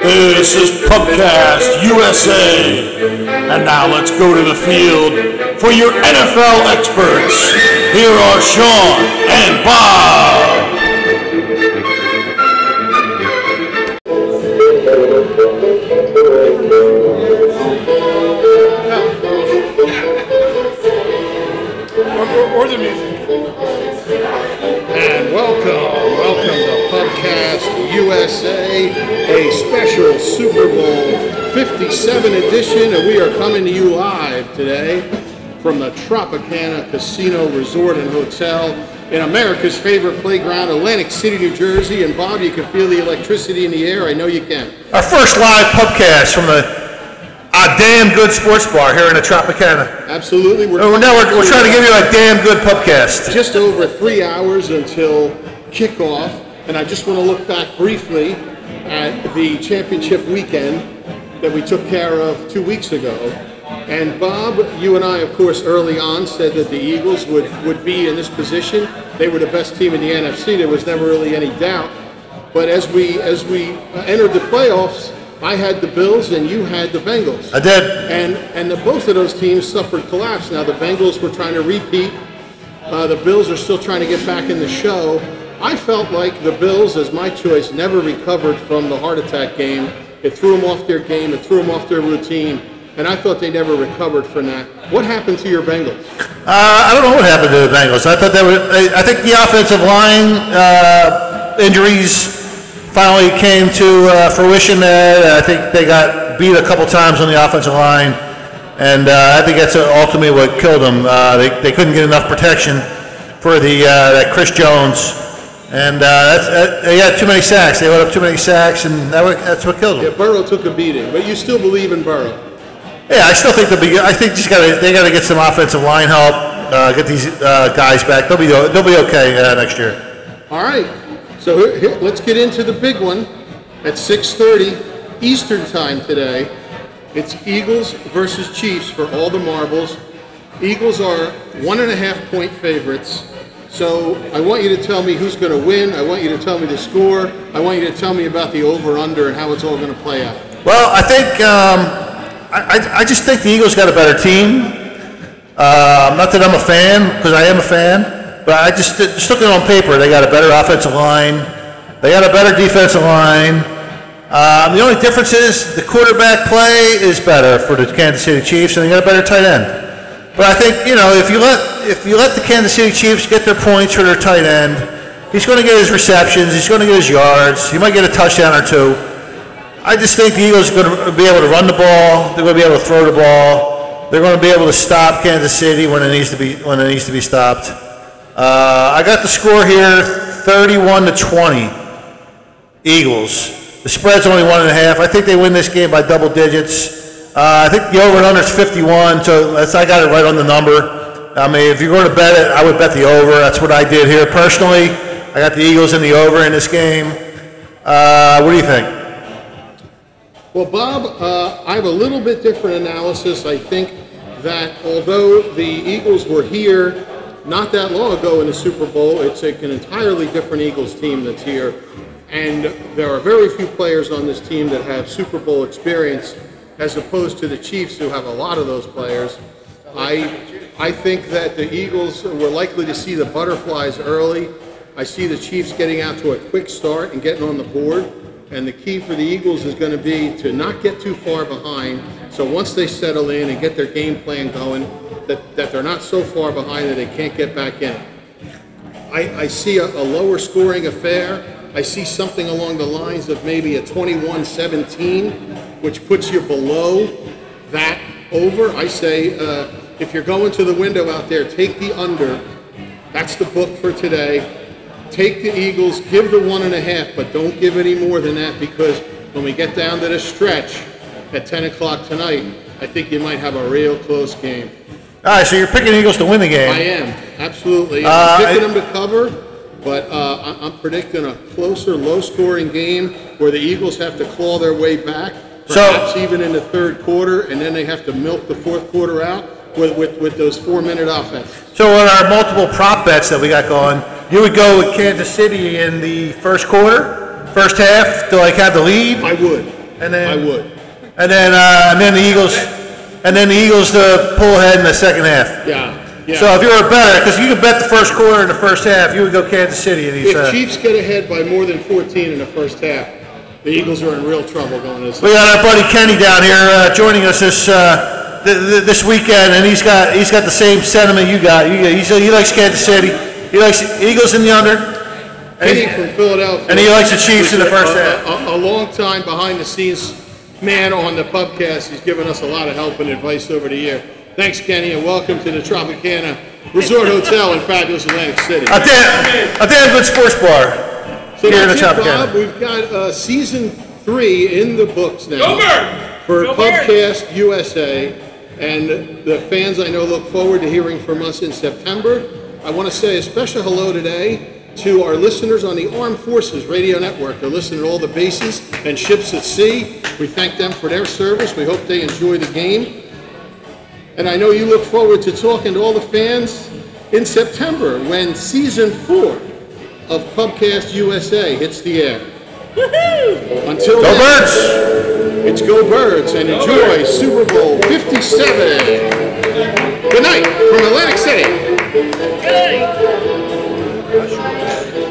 This is Pubcast USA. And now let's go to the field for your NFL experts. Here are Sean and Bob. Or, or the music. And welcome, welcome to Pubcast USA, a special Super Bowl 57 edition, and we are coming to you live today from the Tropicana Casino Resort and Hotel in America's favorite playground, Atlantic City, New Jersey. And Bob, you can feel the electricity in the air. I know you can. Our first live pubcast from the a damn good sports bar here in the Tropicana. Absolutely. Oh, now we're, we're trying to give you a damn good pubcast. just over three hours until kickoff, and I just want to look back briefly at the championship weekend that we took care of two weeks ago. And Bob, you and I, of course, early on said that the Eagles would, would be in this position. They were the best team in the NFC. There was never really any doubt. But as we as we entered the playoffs, I had the Bills and you had the Bengals. I did. And and the, both of those teams suffered collapse. Now the Bengals were trying to repeat. Uh, the Bills are still trying to get back in the show. I felt like the Bills, as my choice, never recovered from the heart attack game. It threw them off their game. It threw them off their routine. And I thought they never recovered from that. What happened to your Bengals? Uh, I don't know what happened to the Bengals. I thought that was, I, I think the offensive line uh, injuries finally came to uh, fruition there. I think they got beat a couple times on the offensive line, and uh, I think that's ultimately what killed them. Uh, they, they couldn't get enough protection for the uh, that Chris Jones, and uh, that's, that, they had too many sacks. They let up too many sacks, and that, that's what killed them. Yeah, Burrow took a beating, but you still believe in Burrow. Yeah, I still think they'll be. I think just got to they got to get some offensive line help. Uh, get these uh, guys back. They'll be they'll be okay uh, next year. All right. So let's get into the big one at 6:30 Eastern Time today. It's Eagles versus Chiefs for all the marbles. Eagles are one and a half point favorites. So I want you to tell me who's going to win. I want you to tell me the score. I want you to tell me about the over/under and how it's all going to play out. Well, I think um, I, I, I just think the Eagles got a better team. Uh, not that I'm a fan, because I am a fan, but I just just looking on paper, they got a better offensive line. They got a better defensive line. Um, the only difference is the quarterback play is better for the Kansas City Chiefs, and they got a better tight end. But I think you know if you let if you let the Kansas City Chiefs get their points for their tight end, he's going to get his receptions, he's going to get his yards, he might get a touchdown or two. I just think the Eagles are going to be able to run the ball. They're going to be able to throw the ball. They're going to be able to stop Kansas City when it needs to be when it needs to be stopped. Uh, I got the score here, 31 to 20. Eagles. The spread's only one and a half. I think they win this game by double digits. Uh, I think the over and under is 51, so I got it right on the number. I mean, if you're going to bet it, I would bet the over. That's what I did here personally. I got the Eagles in the over in this game. Uh, what do you think? Well, Bob, uh, I have a little bit different analysis. I think that although the Eagles were here not that long ago in the Super Bowl, it's an entirely different Eagles team that's here. And there are very few players on this team that have Super Bowl experience as opposed to the Chiefs who have a lot of those players. I, I think that the Eagles were likely to see the butterflies early. I see the Chiefs getting out to a quick start and getting on the board. And the key for the Eagles is going to be to not get too far behind. So once they settle in and get their game plan going, that, that they're not so far behind that they can't get back in. I, I see a, a lower scoring affair. I see something along the lines of maybe a 21-17, which puts you below that over. I say uh, if you're going to the window out there, take the under. That's the book for today. Take the Eagles, give the one and a half, but don't give any more than that because when we get down to the stretch at 10 o'clock tonight, I think you might have a real close game. All right, so you're picking the Eagles to win the game. I am, absolutely. Uh, I'm picking I- them to cover, but uh, I- I'm predicting a closer, low-scoring game where the Eagles have to claw their way back So- perhaps even in the third quarter, and then they have to milk the fourth quarter out with, with, with those four-minute offense. So on our multiple prop bets that we got going, you would go with Kansas City in the first quarter, first half to like have the lead, I would. And then- I would. and then uh, and then the Eagles, and then the Eagles to pull ahead in the second half. Yeah, yeah. So if you were a better, because you could bet the first quarter and the first half, you would go Kansas City in these. If Uh, Chiefs get ahead by more than 14 in the first half, the Eagles are in real trouble going this. we got our buddy Kenny down here uh, joining us this uh, th- th- this weekend, and he's got he's got the same sentiment you got. You, he's, he likes Kansas City. He likes Eagles in the under. And Kenny he's- from Philadelphia. and he likes the Chiefs in the first A- half. A, a long time behind-the-scenes man on the pubcast. He's given us a lot of help and advice over the year. Thanks, Kenny, and welcome to the Tropicana Resort Hotel in fabulous Atlantic City. A damn, a damn good sports bar. So here in the it, Tropicana. Bob. We've got uh, season three in the books now. Go for Go Bird! Pubcast USA, and the fans I know look forward to hearing from us in September. I want to say a special hello today to our listeners on the Armed Forces Radio Network. They're listening to all the bases and ships at sea. We thank them for their service. We hope they enjoy the game. And I know you look forward to talking to all the fans in September when season four of Pubcast USA hits the air. Until Go then, Birds! it's Go Birds and enjoy Super Bowl 57. Good night from Atlantic City. ajuda.